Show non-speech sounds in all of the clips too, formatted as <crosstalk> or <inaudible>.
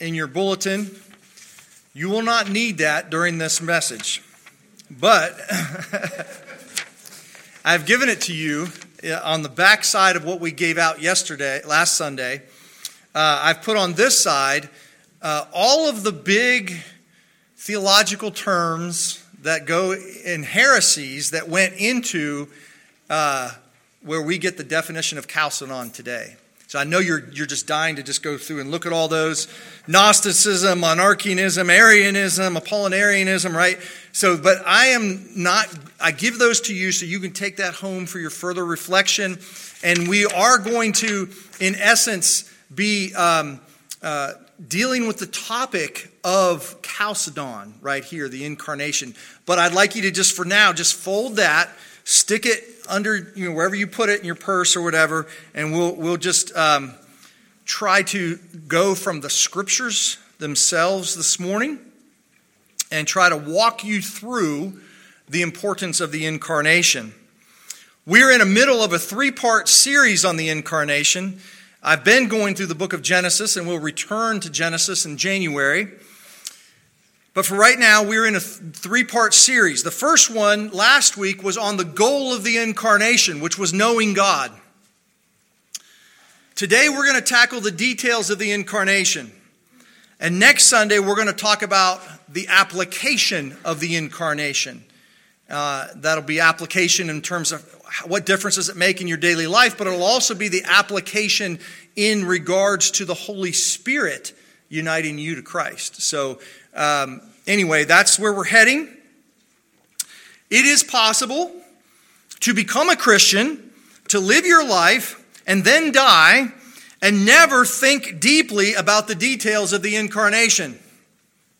in your bulletin. You will not need that during this message. But <laughs> I've given it to you uh, on the back side of what we gave out yesterday, last Sunday. Uh, I've put on this side uh, all of the big theological terms that go in heresies that went into uh, where we get the definition of Chalcedon today. So I know you're, you're just dying to just go through and look at all those Gnosticism, Monarchianism, Arianism, Apollinarianism, right? So, but I am not, I give those to you so you can take that home for your further reflection. And we are going to, in essence, be um, uh, dealing with the topic of Chalcedon right here, the incarnation. But I'd like you to just for now, just fold that, stick it under, you know, wherever you put it in your purse or whatever, and we'll, we'll just um, try to go from the scriptures themselves this morning and try to walk you through the importance of the incarnation. We're in the middle of a three part series on the incarnation. I've been going through the book of Genesis, and we'll return to Genesis in January. But for right now, we're in a three part series. The first one last week was on the goal of the incarnation, which was knowing God. Today, we're going to tackle the details of the incarnation. And next Sunday, we're going to talk about the application of the incarnation. Uh, that'll be application in terms of what difference does it make in your daily life, but it'll also be the application in regards to the Holy Spirit uniting you to Christ. So, um, anyway, that's where we're heading. It is possible to become a Christian, to live your life, and then die, and never think deeply about the details of the incarnation.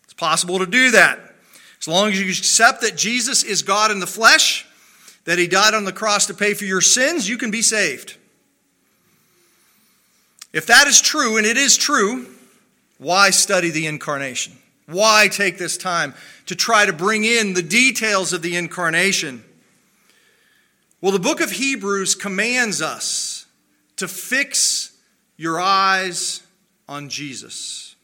It's possible to do that. As long as you accept that Jesus is God in the flesh, that he died on the cross to pay for your sins, you can be saved. If that is true, and it is true, why study the incarnation? Why take this time to try to bring in the details of the incarnation? Well, the book of Hebrews commands us to fix your eyes on Jesus.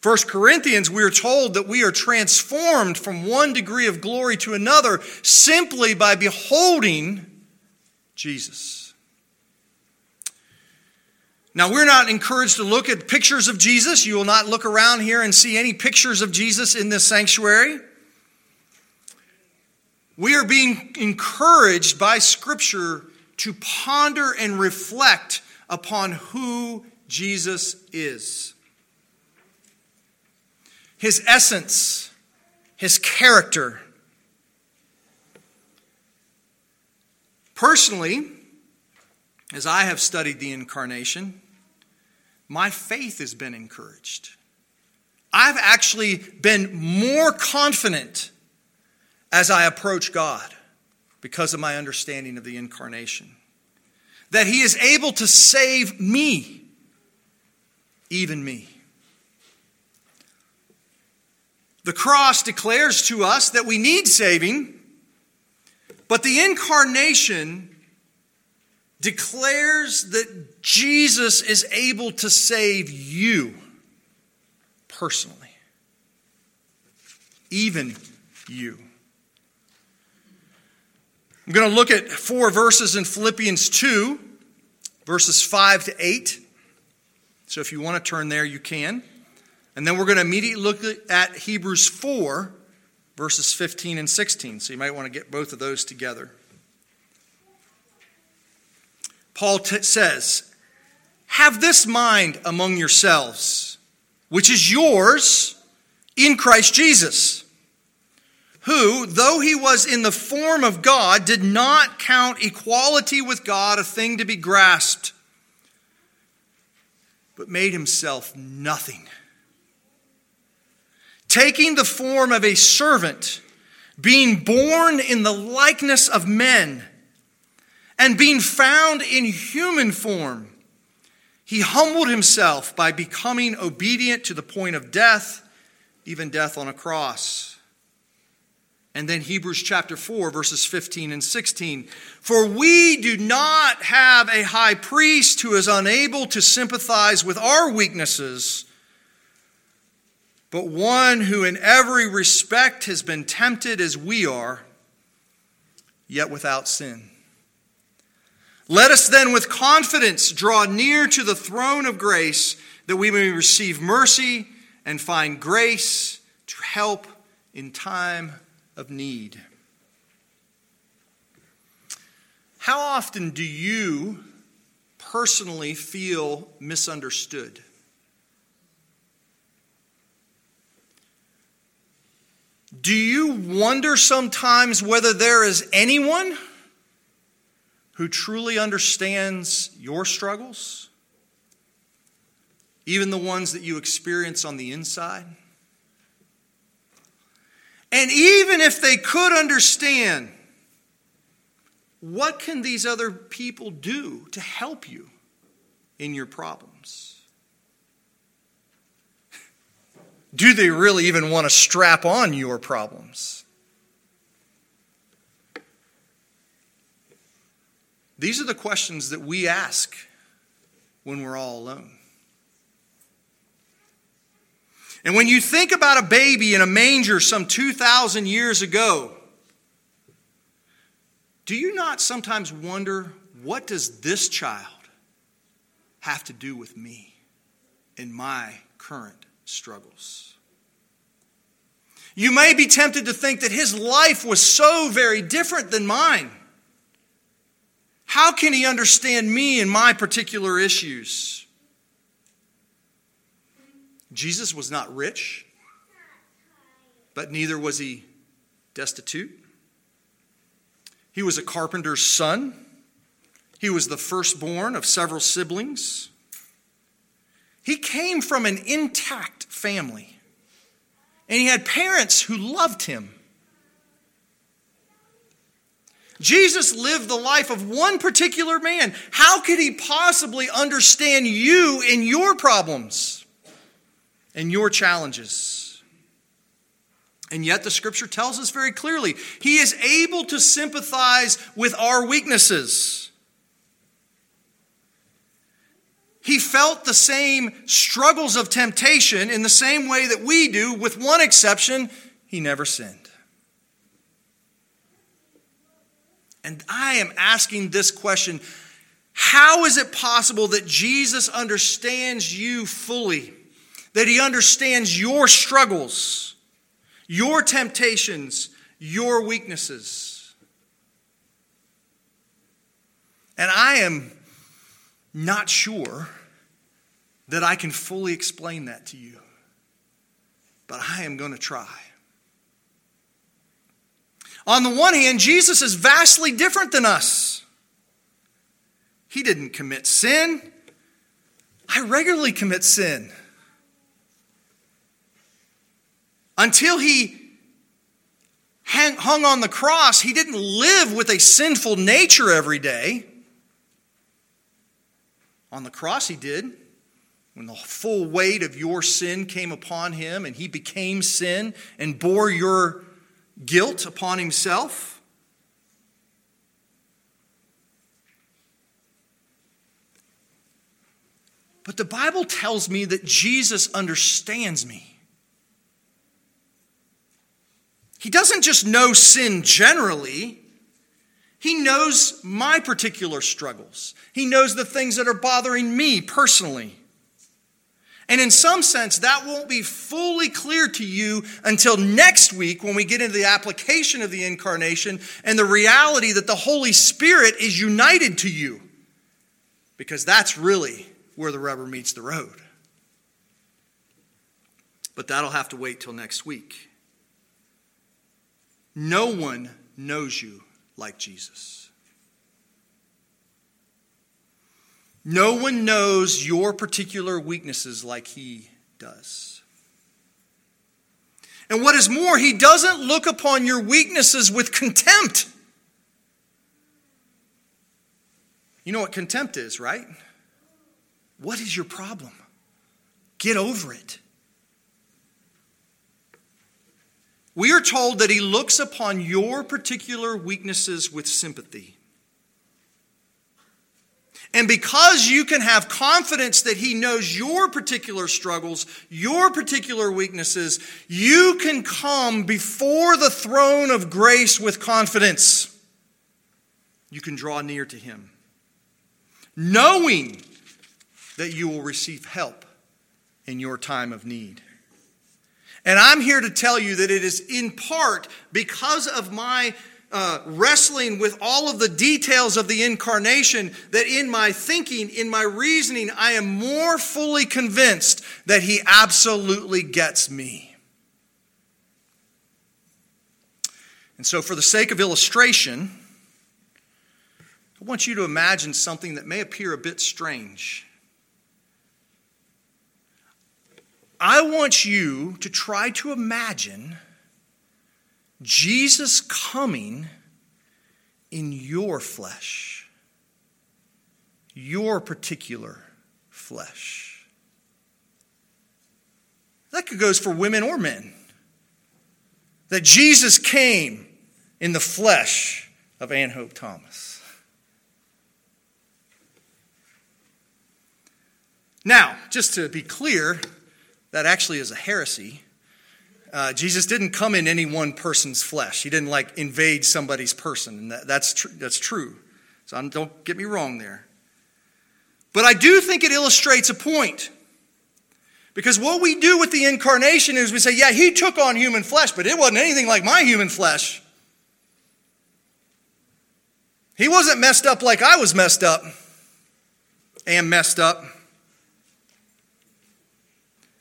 First Corinthians, we are told that we are transformed from one degree of glory to another simply by beholding Jesus. Now, we're not encouraged to look at pictures of Jesus. You will not look around here and see any pictures of Jesus in this sanctuary. We are being encouraged by Scripture to ponder and reflect upon who Jesus is his essence, his character. Personally, as I have studied the incarnation, my faith has been encouraged. I've actually been more confident as I approach God because of my understanding of the incarnation. That He is able to save me, even me. The cross declares to us that we need saving, but the incarnation declares that Jesus is able to save you personally, even you. I'm going to look at four verses in Philippians 2, verses 5 to 8. So if you want to turn there, you can. And then we're going to immediately look at Hebrews 4, verses 15 and 16. So you might want to get both of those together. Paul t- says, Have this mind among yourselves, which is yours in Christ Jesus, who, though he was in the form of God, did not count equality with God a thing to be grasped, but made himself nothing. Taking the form of a servant, being born in the likeness of men, and being found in human form, he humbled himself by becoming obedient to the point of death, even death on a cross. And then Hebrews chapter 4, verses 15 and 16. For we do not have a high priest who is unable to sympathize with our weaknesses but one who in every respect has been tempted as we are, yet without sin. Let us then with confidence draw near to the throne of grace that we may receive mercy and find grace to help in time of need. How often do you personally feel misunderstood? Do you wonder sometimes whether there is anyone who truly understands your struggles? Even the ones that you experience on the inside? And even if they could understand, what can these other people do to help you in your problems? Do they really even want to strap on your problems? These are the questions that we ask when we're all alone. And when you think about a baby in a manger some 2,000 years ago, do you not sometimes wonder what does this child have to do with me in my current struggles? You may be tempted to think that his life was so very different than mine. How can he understand me and my particular issues? Jesus was not rich, but neither was he destitute. He was a carpenter's son. He was the firstborn of several siblings. He came from an intact family, and he had parents who loved him. Jesus lived the life of one particular man. How could he possibly understand you and your problems and your challenges? And yet, the scripture tells us very clearly he is able to sympathize with our weaknesses. He felt the same struggles of temptation in the same way that we do, with one exception he never sinned. And I am asking this question How is it possible that Jesus understands you fully? That he understands your struggles? your temptations, your weaknesses. And I am not sure that I can fully explain that to you, but I am going to try. On the one hand, Jesus is vastly different than us. He didn't commit sin. I regularly commit sin. Until he hung on the cross, he didn't live with a sinful nature every day. On the cross, he did. When the full weight of your sin came upon him and he became sin and bore your guilt upon himself. But the Bible tells me that Jesus understands me. He doesn't just know sin generally, he knows my particular struggles. He knows the things that are bothering me personally. And in some sense, that won't be fully clear to you until next week when we get into the application of the incarnation and the reality that the Holy Spirit is united to you. Because that's really where the rubber meets the road. But that'll have to wait till next week. No one knows you like Jesus. No one knows your particular weaknesses like he does. And what is more, he doesn't look upon your weaknesses with contempt. You know what contempt is, right? What is your problem? Get over it. we are told that he looks upon your particular weaknesses with sympathy. And because you can have confidence that He knows your particular struggles, your particular weaknesses, you can come before the throne of grace with confidence. You can draw near to Him, knowing that you will receive help in your time of need. And I'm here to tell you that it is in part because of my uh, wrestling with all of the details of the incarnation that in my thinking, in my reasoning, I am more fully convinced that he absolutely gets me. And so, for the sake of illustration, I want you to imagine something that may appear a bit strange. I want you to try to imagine Jesus coming in your flesh, your particular flesh. That goes for women or men. That Jesus came in the flesh of Ann Hope Thomas. Now, just to be clear, that actually is a heresy. Uh, Jesus didn't come in any one person's flesh. He didn't like invade somebody's person, and that, that's tr- that's true. So I'm, don't get me wrong there. But I do think it illustrates a point. Because what we do with the incarnation is we say, yeah, he took on human flesh, but it wasn't anything like my human flesh. He wasn't messed up like I was messed up and messed up.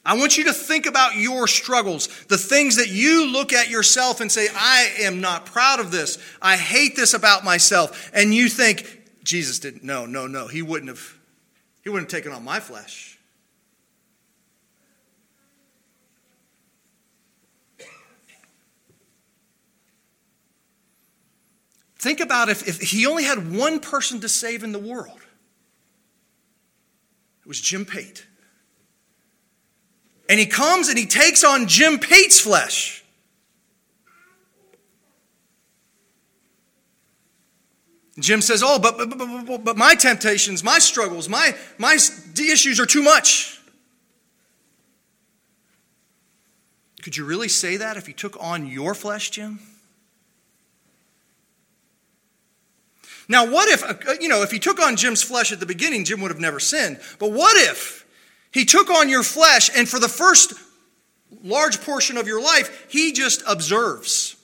I want you to think about your struggles, the things that you look at yourself and say, I am not proud of this. I hate this about myself. And you think, Jesus didn't. No, no, no. He wouldn't have. He wouldn't have taken on my flesh. Think about if, if he only had one person to save in the world. It was Jim Pate. And he comes and he takes on Jim Pate's flesh. Jim says, Oh, but, but, but, but, my temptations, my struggles, my, my issues are too much. Could you really say that if he took on your flesh, Jim? Now, what if, uh, you know, if he took on Jim's flesh at the beginning, Jim would have never sinned. But what if he took on your flesh, and for the first large portion of your life, he just observes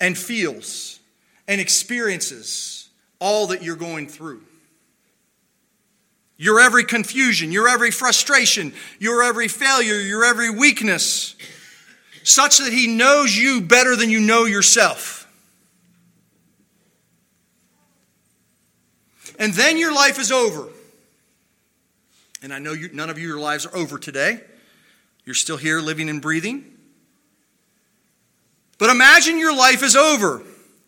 and feels and experiences all that you're going through. Your every confusion, your every frustration, your every failure, your every weakness, such that he knows you better than you know yourself. And then your life is over. And I know you, none of your lives are over today. You're still here living and breathing. But imagine your life is over,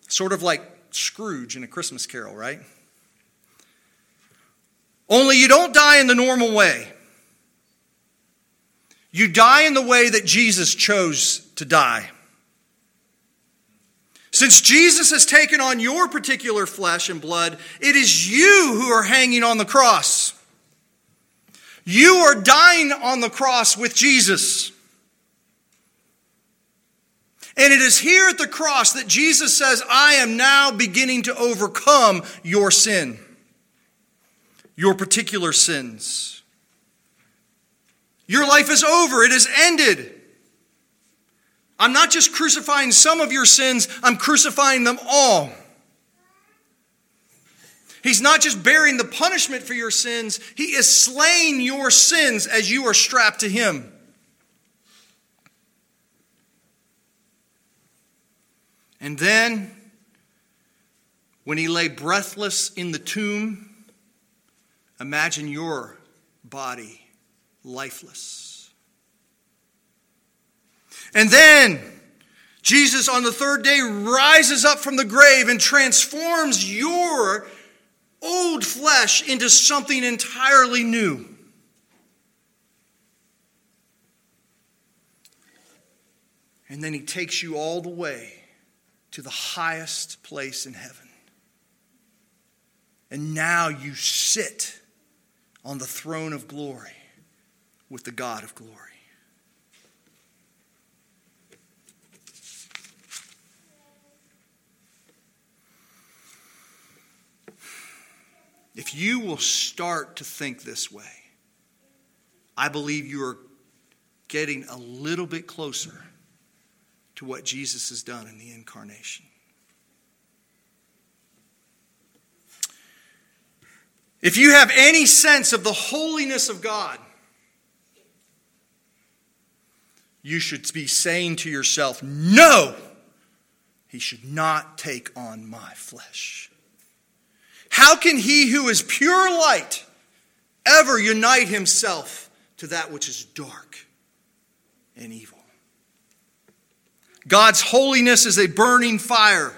sort of like Scrooge in A Christmas Carol, right? Only you don't die in the normal way. You die in the way that Jesus chose to die. Since Jesus has taken on your particular flesh and blood, it is you who are hanging on the cross. You are dying on the cross with Jesus. And it is here at the cross that Jesus says, I am now beginning to overcome your sin, your particular sins. Your life is over, it is ended. I'm not just crucifying some of your sins, I'm crucifying them all. He's not just bearing the punishment for your sins, He is slaying your sins as you are strapped to Him. And then, when He lay breathless in the tomb, imagine your body lifeless. And then, Jesus on the third day rises up from the grave and transforms your old flesh into something entirely new. And then he takes you all the way to the highest place in heaven. And now you sit on the throne of glory with the God of glory. If you will start to think this way, I believe you are getting a little bit closer to what Jesus has done in the incarnation. If you have any sense of the holiness of God, you should be saying to yourself, No, he should not take on my flesh. How can he who is pure light ever unite himself to that which is dark and evil? God's holiness is a burning fire.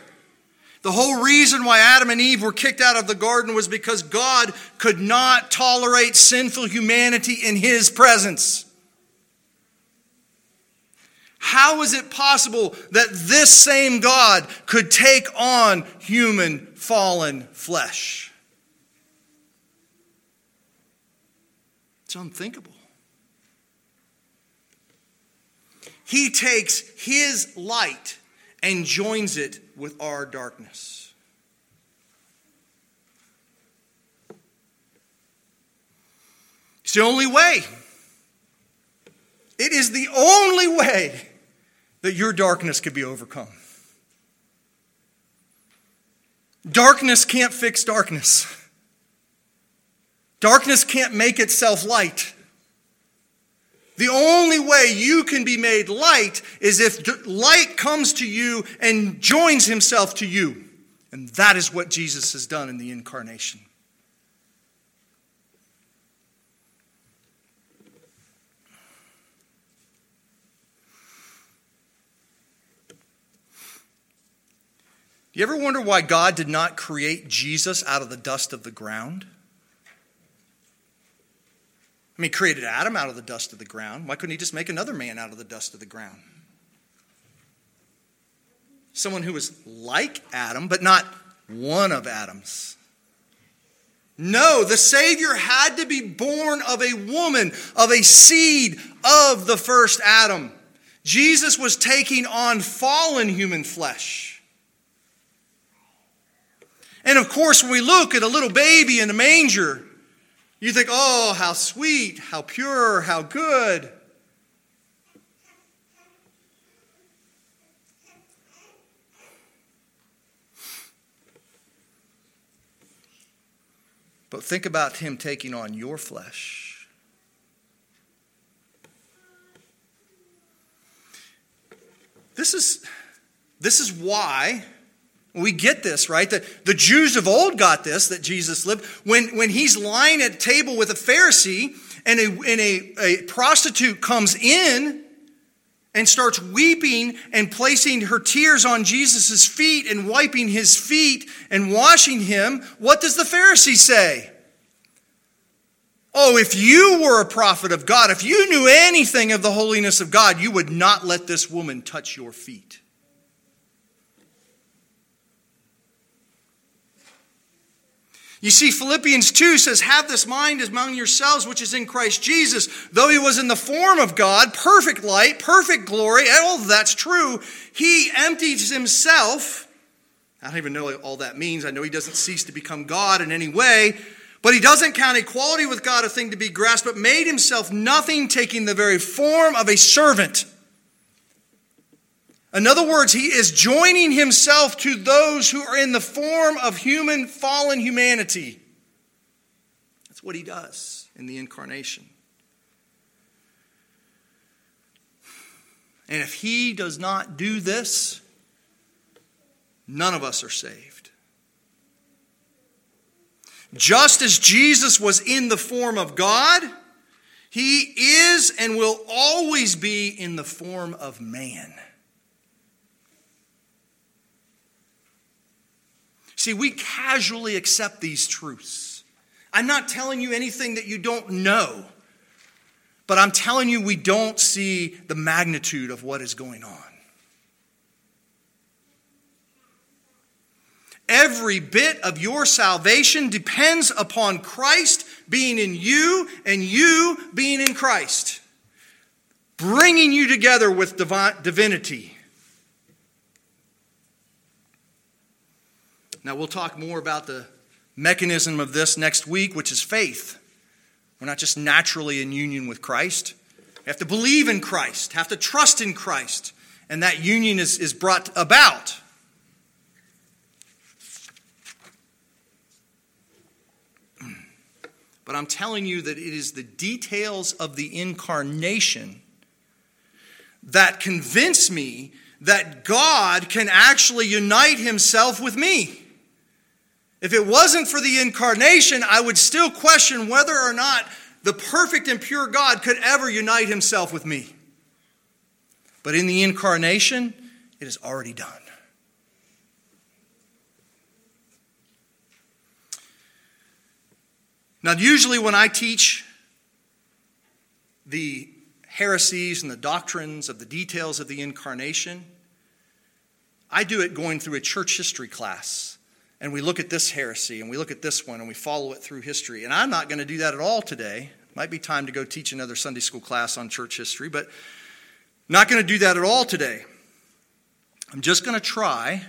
The whole reason why Adam and Eve were kicked out of the garden was because God could not tolerate sinful humanity in his presence. How is it possible that this same God could take on human fallen flesh? It's unthinkable. He takes his light and joins it with our darkness. It's the only way. It is the only way that your darkness could be overcome. Darkness can't fix darkness. Darkness can't make itself light. The only way you can be made light is if light comes to you and joins himself to you. And that is what Jesus has done in the incarnation. Do you ever wonder why God did not create Jesus out of the dust of the ground? I mean, created Adam out of the dust of the ground. Why couldn't he just make another man out of the dust of the ground? Someone who was like Adam, but not one of Adam's. No, the Savior had to be born of a woman, of a seed of the first Adam. Jesus was taking on fallen human flesh. And of course, when we look at a little baby in a manger, you think, oh, how sweet, how pure, how good. But think about him taking on your flesh. This is, this is why we get this, right? The, the Jews of old got this, that Jesus lived. When, when he's lying at table with a Pharisee and, a, and a, a prostitute comes in and starts weeping and placing her tears on Jesus' feet and wiping his feet and washing him, what does the Pharisee say? Oh, if you were a prophet of God, if you knew anything of the holiness of God, you would not let this woman touch your feet. You see, Philippians 2 says, Have this mind among yourselves, which is in Christ Jesus. Though he was in the form of God, perfect light, perfect glory, and all that's true, he empties himself. I don't even know all that means. I know he doesn't cease to become God in any way, but he doesn't count equality with God a thing to be grasped, but made himself nothing, taking the very form of a servant in other words, he is joining himself to those who are in the form of human, fallen humanity. That's what he does in the incarnation. And if he does not do this, none of us are saved. Just as Jesus was in the form of God, he is and will always be in the form of man. See, we casually accept these truths. I'm not telling you anything that you don't know, but I'm telling you we don't see the magnitude of what is going on. Every bit of your salvation depends upon Christ being in you and you being in Christ, bringing you together with divinity. Now, we'll talk more about the mechanism of this next week, which is faith. We're not just naturally in union with Christ. We have to believe in Christ, have to trust in Christ, and that union is, is brought about. But I'm telling you that it is the details of the incarnation that convince me that God can actually unite himself with me. If it wasn't for the incarnation, I would still question whether or not the perfect and pure God could ever unite himself with me. But in the incarnation, it is already done. Now, usually when I teach the heresies and the doctrines of the details of the incarnation, I do it going through a church history class. And we look at this heresy and we look at this one and we follow it through history. And I'm not going to do that at all today. Might be time to go teach another Sunday school class on church history, but not going to do that at all today. I'm just going to try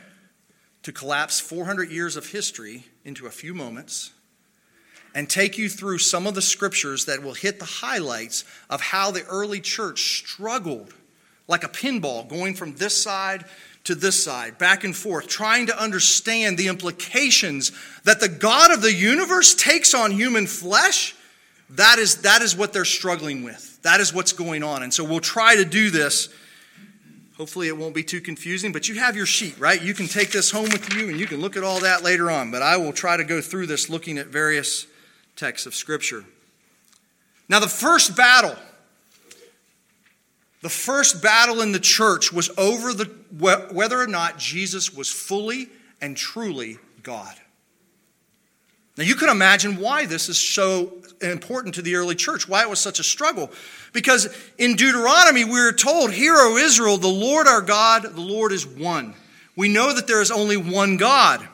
to collapse 400 years of history into a few moments and take you through some of the scriptures that will hit the highlights of how the early church struggled like a pinball going from this side to this side, back and forth, trying to understand the implications that the God of the universe takes on human flesh. That is, that is what they're struggling with. That is what's going on. And so we'll try to do this. Hopefully, it won't be too confusing, but you have your sheet, right? You can take this home with you and you can look at all that later on. But I will try to go through this looking at various texts of Scripture. Now, the first battle, the first battle in the church was over the, whether or not Jesus was fully and truly God. Now, you can imagine why this is so important to the early church, why it was such a struggle. Because in Deuteronomy, we are told, Hear, O Israel, the Lord our God, the Lord is one. We know that there is only one God.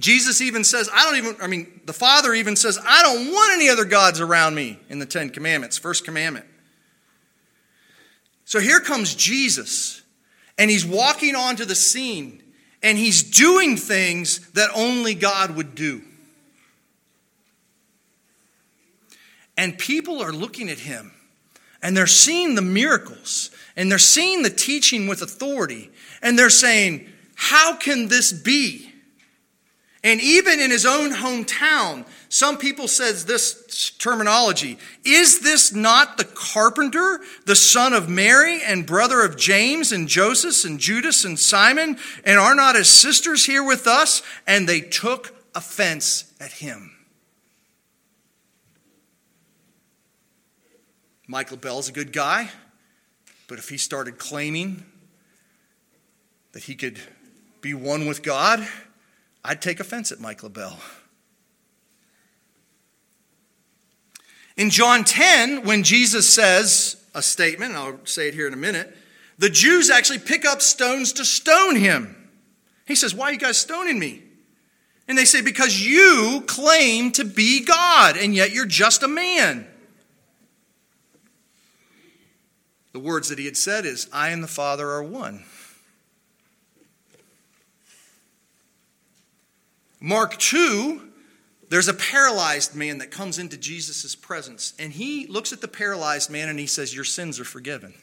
Jesus even says, I don't even, I mean, the Father even says, I don't want any other gods around me in the Ten Commandments, first commandment. So here comes Jesus, and he's walking onto the scene, and he's doing things that only God would do. And people are looking at him, and they're seeing the miracles, and they're seeing the teaching with authority, and they're saying, How can this be? And even in his own hometown, some people says this terminology, is this not the carpenter, the son of Mary and brother of James and Joseph and Judas and Simon, and are not his sisters here with us? And they took offense at him. Michael Bell's a good guy, but if he started claiming that he could be one with God, I'd take offense at Mike LaBelle. In John 10, when Jesus says a statement, I'll say it here in a minute, the Jews actually pick up stones to stone him. He says, Why are you guys stoning me? And they say, Because you claim to be God, and yet you're just a man. The words that he had said is, I and the Father are one. Mark 2, there's a paralyzed man that comes into Jesus' presence, and he looks at the paralyzed man and he says, Your sins are forgiven.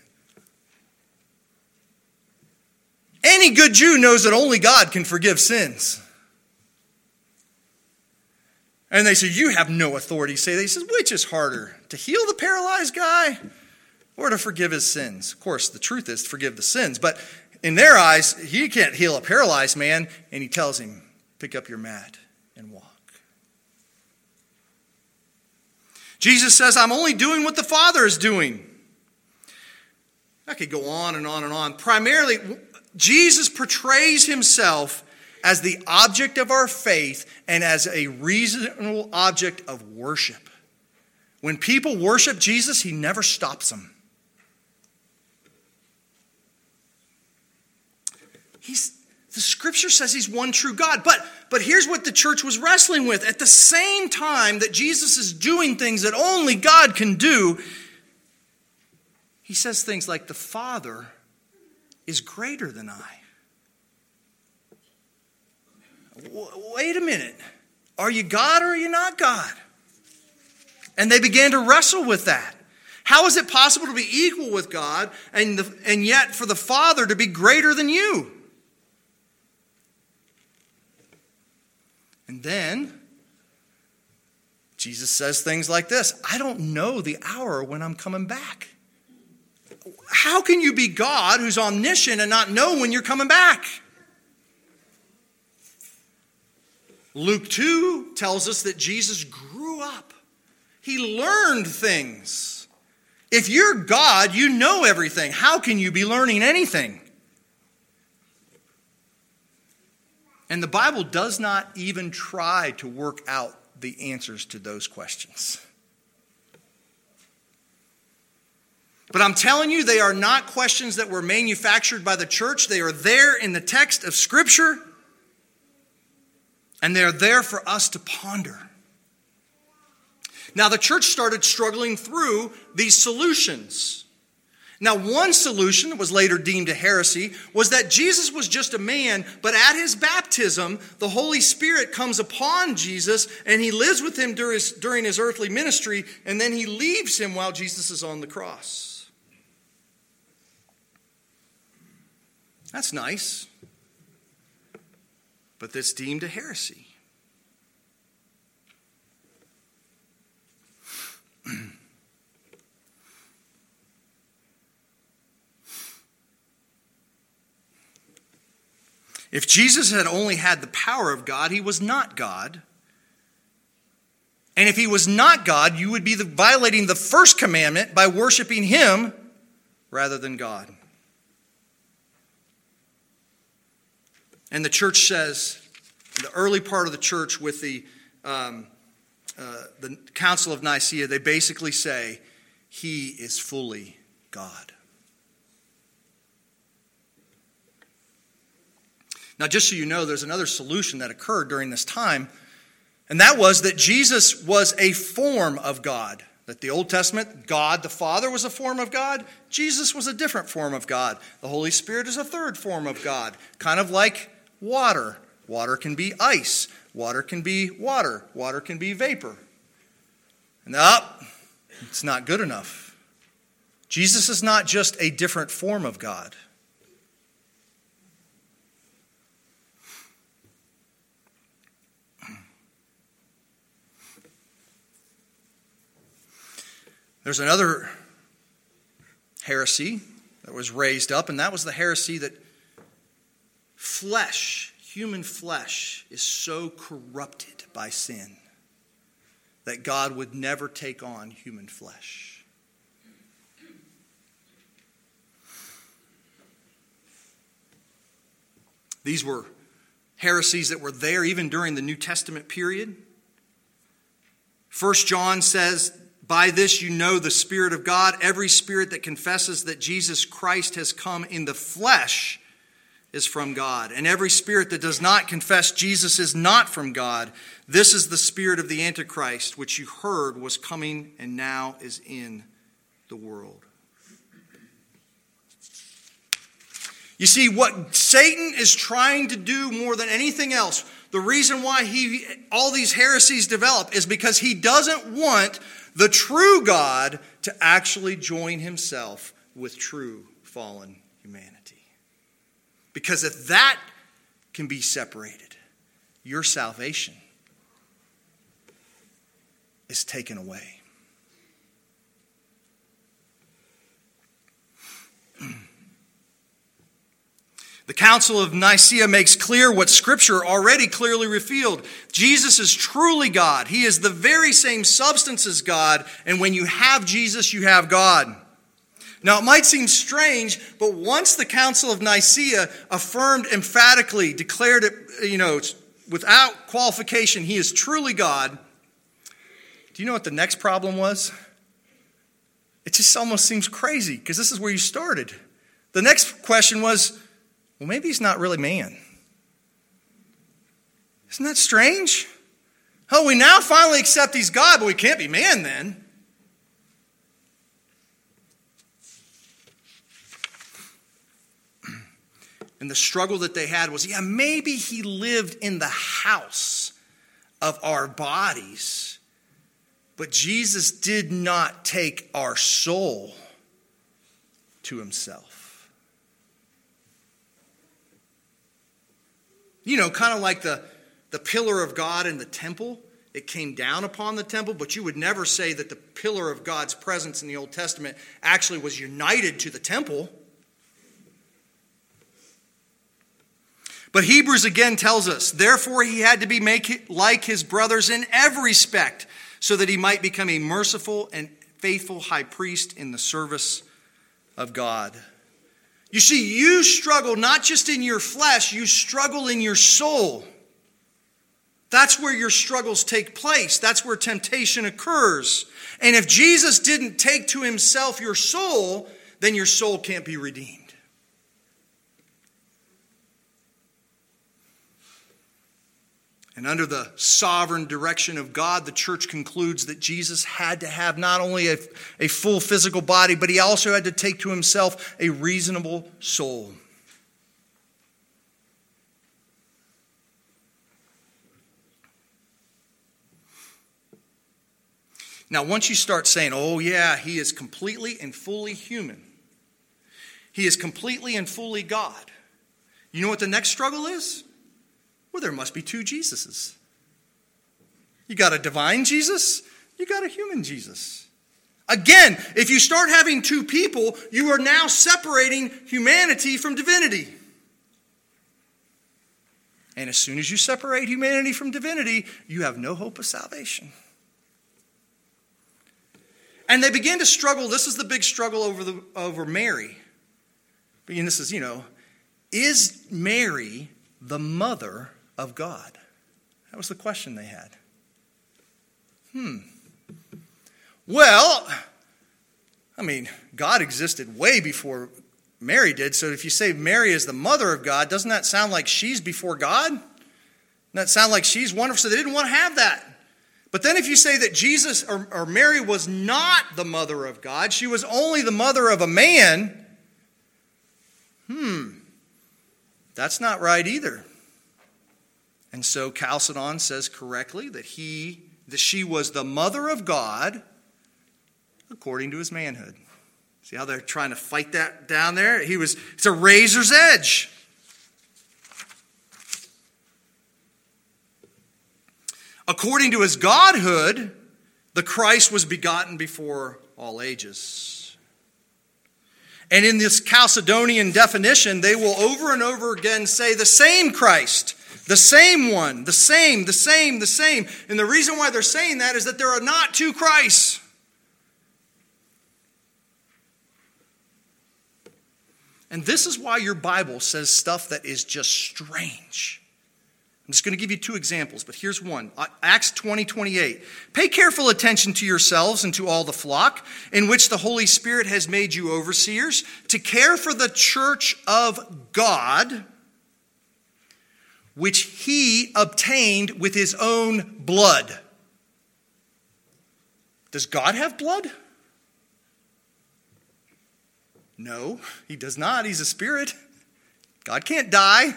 Any good Jew knows that only God can forgive sins. And they say, You have no authority. Say, they says, Which is harder, to heal the paralyzed guy or to forgive his sins? Of course, the truth is to forgive the sins, but in their eyes, he can't heal a paralyzed man, and he tells him, Pick up your mat and walk. Jesus says, I'm only doing what the Father is doing. I could go on and on and on. Primarily, Jesus portrays himself as the object of our faith and as a reasonable object of worship. When people worship Jesus, he never stops them. He's, The scripture says he's one true God. But, but here's what the church was wrestling with. At the same time that Jesus is doing things that only God can do, he says things like, The Father is greater than I. Wait a minute. Are you God or are you not God? And they began to wrestle with that. How is it possible to be equal with God and, the, and yet for the Father to be greater than you? And then Jesus says things like this I don't know the hour when I'm coming back. How can you be God who's omniscient and not know when you're coming back? Luke 2 tells us that Jesus grew up, he learned things. If you're God, you know everything. How can you be learning anything? And the Bible does not even try to work out the answers to those questions. But I'm telling you, they are not questions that were manufactured by the church. They are there in the text of Scripture, and they're there for us to ponder. Now, the church started struggling through these solutions. Now, one solution that was later deemed a heresy was that Jesus was just a man, but at his baptism, the Holy Spirit comes upon Jesus and he lives with him during his, during his earthly ministry, and then he leaves him while Jesus is on the cross. That's nice, but that's deemed a heresy. <clears throat> If Jesus had only had the power of God, he was not God. And if he was not God, you would be violating the first commandment by worshiping him rather than God. And the church says, the early part of the church with the, um, uh, the Council of Nicaea, they basically say, He is fully God. Now, just so you know, there's another solution that occurred during this time, and that was that Jesus was a form of God. That the Old Testament, God the Father was a form of God, Jesus was a different form of God. The Holy Spirit is a third form of God, kind of like water. Water can be ice, water can be water, water can be vapor. And up, it's not good enough. Jesus is not just a different form of God. There's another heresy that was raised up, and that was the heresy that flesh, human flesh, is so corrupted by sin that God would never take on human flesh. These were heresies that were there even during the New Testament period. First John says by this you know the Spirit of God. Every spirit that confesses that Jesus Christ has come in the flesh is from God. And every spirit that does not confess Jesus is not from God. This is the spirit of the Antichrist, which you heard was coming and now is in the world. You see, what Satan is trying to do more than anything else, the reason why he all these heresies develop is because he doesn't want the true God to actually join himself with true fallen humanity. Because if that can be separated, your salvation is taken away. <clears throat> The Council of Nicaea makes clear what Scripture already clearly revealed. Jesus is truly God. He is the very same substance as God, and when you have Jesus, you have God. Now, it might seem strange, but once the Council of Nicaea affirmed emphatically, declared it, you know, without qualification, he is truly God, do you know what the next problem was? It just almost seems crazy because this is where you started. The next question was, well, maybe he's not really man. Isn't that strange? Oh, we now finally accept he's God, but we can't be man then. And the struggle that they had was yeah, maybe he lived in the house of our bodies, but Jesus did not take our soul to himself. You know, kind of like the, the pillar of God in the temple. It came down upon the temple, but you would never say that the pillar of God's presence in the Old Testament actually was united to the temple. But Hebrews again tells us, therefore he had to be make like his brothers in every respect, so that he might become a merciful and faithful high priest in the service of God. You see, you struggle not just in your flesh, you struggle in your soul. That's where your struggles take place. That's where temptation occurs. And if Jesus didn't take to himself your soul, then your soul can't be redeemed. And under the sovereign direction of God, the church concludes that Jesus had to have not only a, a full physical body, but he also had to take to himself a reasonable soul. Now, once you start saying, oh, yeah, he is completely and fully human, he is completely and fully God, you know what the next struggle is? Well, there must be two Jesuses. You got a divine Jesus, you got a human Jesus. Again, if you start having two people, you are now separating humanity from divinity. And as soon as you separate humanity from divinity, you have no hope of salvation. And they begin to struggle. This is the big struggle over, the, over Mary. And this is, you know, is Mary the mother of God? That was the question they had. Hmm. Well, I mean, God existed way before Mary did. So if you say Mary is the mother of God, doesn't that sound like she's before God? Doesn't that sound like she's wonderful? So they didn't want to have that. But then if you say that Jesus or, or Mary was not the mother of God, she was only the mother of a man, hmm, that's not right either. And so Chalcedon says correctly that he that she was the mother of God according to his manhood. See how they're trying to fight that down there? He was it's a razor's edge. According to his godhood, the Christ was begotten before all ages. And in this Chalcedonian definition, they will over and over again say the same Christ the same one, the same, the same, the same. And the reason why they're saying that is that there are not two Christs. And this is why your Bible says stuff that is just strange. I'm just going to give you two examples, but here's one. Acts 20, 28. Pay careful attention to yourselves and to all the flock, in which the Holy Spirit has made you overseers, to care for the church of God which he obtained with his own blood. Does God have blood? No, he does not. He's a spirit. God can't die.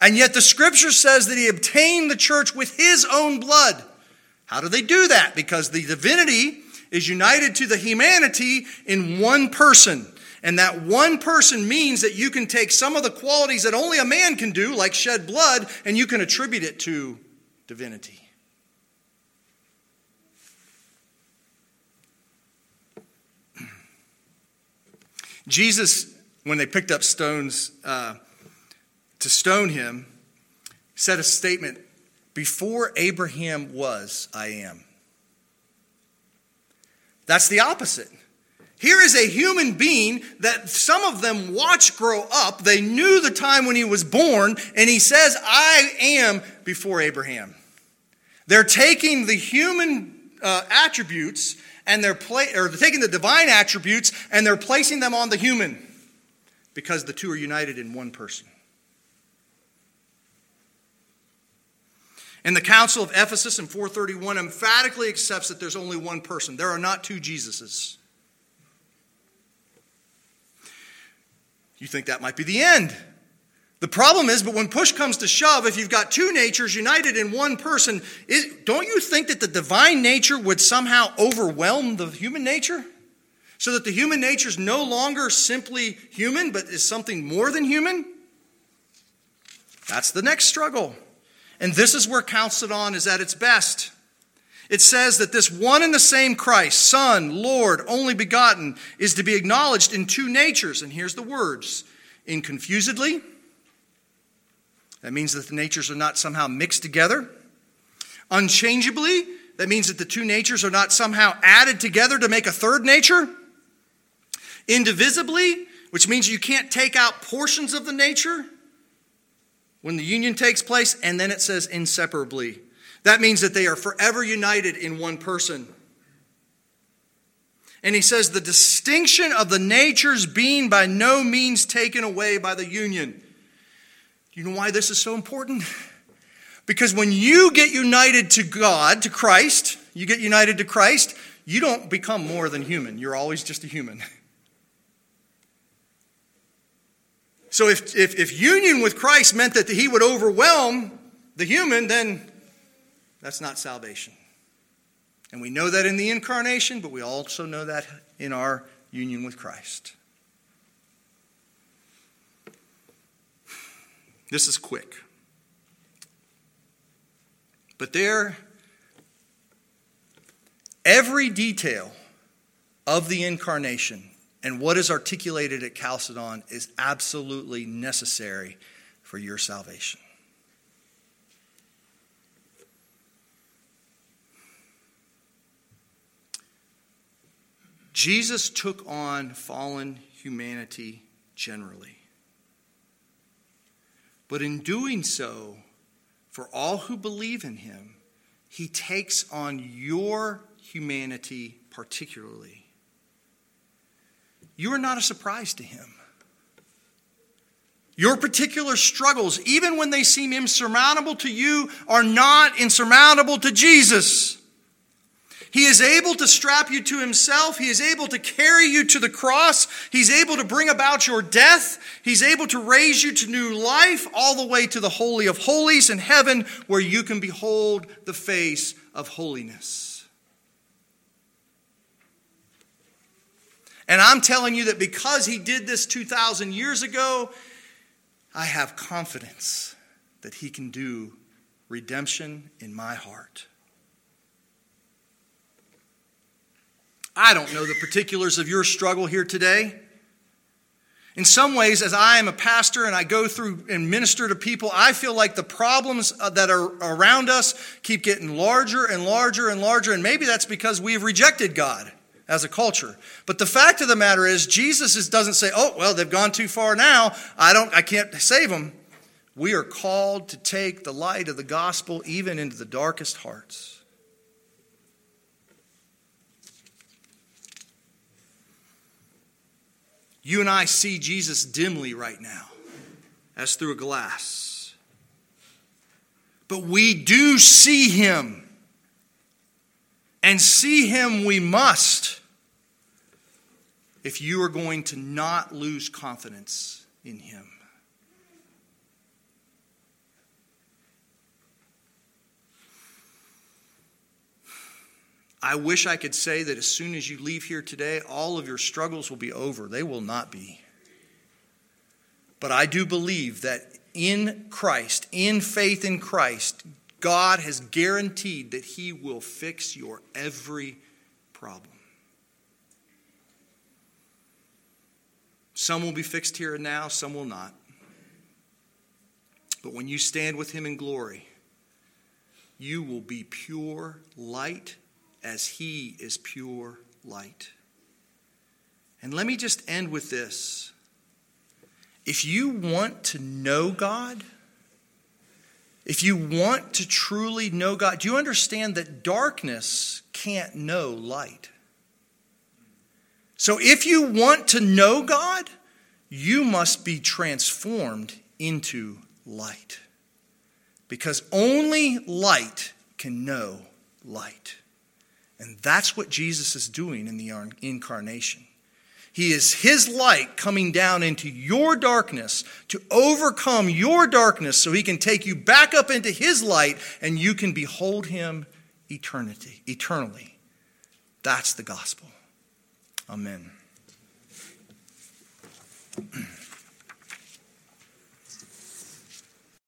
And yet the scripture says that he obtained the church with his own blood. How do they do that? Because the divinity is united to the humanity in one person. And that one person means that you can take some of the qualities that only a man can do, like shed blood, and you can attribute it to divinity. <clears throat> Jesus, when they picked up stones uh, to stone him, said a statement Before Abraham was, I am. That's the opposite. Here is a human being that some of them watched grow up. They knew the time when he was born, and he says, I am before Abraham. They're taking the human uh, attributes and they're, pla- or they're taking the divine attributes and they're placing them on the human because the two are united in one person. And the Council of Ephesus in 431 emphatically accepts that there's only one person. There are not two Jesuses. You think that might be the end. The problem is, but when push comes to shove, if you've got two natures united in one person, it, don't you think that the divine nature would somehow overwhelm the human nature? So that the human nature is no longer simply human, but is something more than human? That's the next struggle. And this is where Chalcedon is at its best. It says that this one and the same Christ, Son, Lord, only begotten, is to be acknowledged in two natures. And here's the words inconfusedly. That means that the natures are not somehow mixed together. Unchangeably. That means that the two natures are not somehow added together to make a third nature. Indivisibly, which means you can't take out portions of the nature when the union takes place, and then it says inseparably. That means that they are forever united in one person. And he says the distinction of the natures being by no means taken away by the union. You know why this is so important? Because when you get united to God, to Christ, you get united to Christ, you don't become more than human. You're always just a human. So if, if, if union with Christ meant that he would overwhelm the human, then that's not salvation. And we know that in the incarnation, but we also know that in our union with Christ. This is quick. But there, every detail of the incarnation and what is articulated at Chalcedon is absolutely necessary for your salvation. Jesus took on fallen humanity generally. But in doing so, for all who believe in him, he takes on your humanity particularly you are not a surprise to him. Your particular struggles, even when they seem insurmountable to you, are not insurmountable to Jesus. He is able to strap you to himself. He is able to carry you to the cross. He's able to bring about your death. He's able to raise you to new life all the way to the Holy of Holies in heaven where you can behold the face of holiness. And I'm telling you that because he did this 2,000 years ago, I have confidence that he can do redemption in my heart. I don't know the particulars of your struggle here today. In some ways, as I am a pastor and I go through and minister to people, I feel like the problems uh, that are around us keep getting larger and larger and larger. And maybe that's because we have rejected God as a culture. But the fact of the matter is, Jesus doesn't say, oh, well, they've gone too far now. I, don't, I can't save them. We are called to take the light of the gospel even into the darkest hearts. You and I see Jesus dimly right now, as through a glass. But we do see him. And see him we must if you are going to not lose confidence in Him. I wish I could say that as soon as you leave here today, all of your struggles will be over. They will not be. But I do believe that in Christ, in faith in Christ, God has guaranteed that He will fix your every problem. Some will be fixed here and now, some will not. But when you stand with him in glory, you will be pure light as he is pure light. And let me just end with this. If you want to know God, if you want to truly know God, do you understand that darkness can't know light? So if you want to know God, you must be transformed into light. because only light can know light. And that's what Jesus is doing in the incarnation. He is his light coming down into your darkness to overcome your darkness so he can take you back up into his light and you can behold him eternity eternally. That's the gospel. Amen. <clears throat>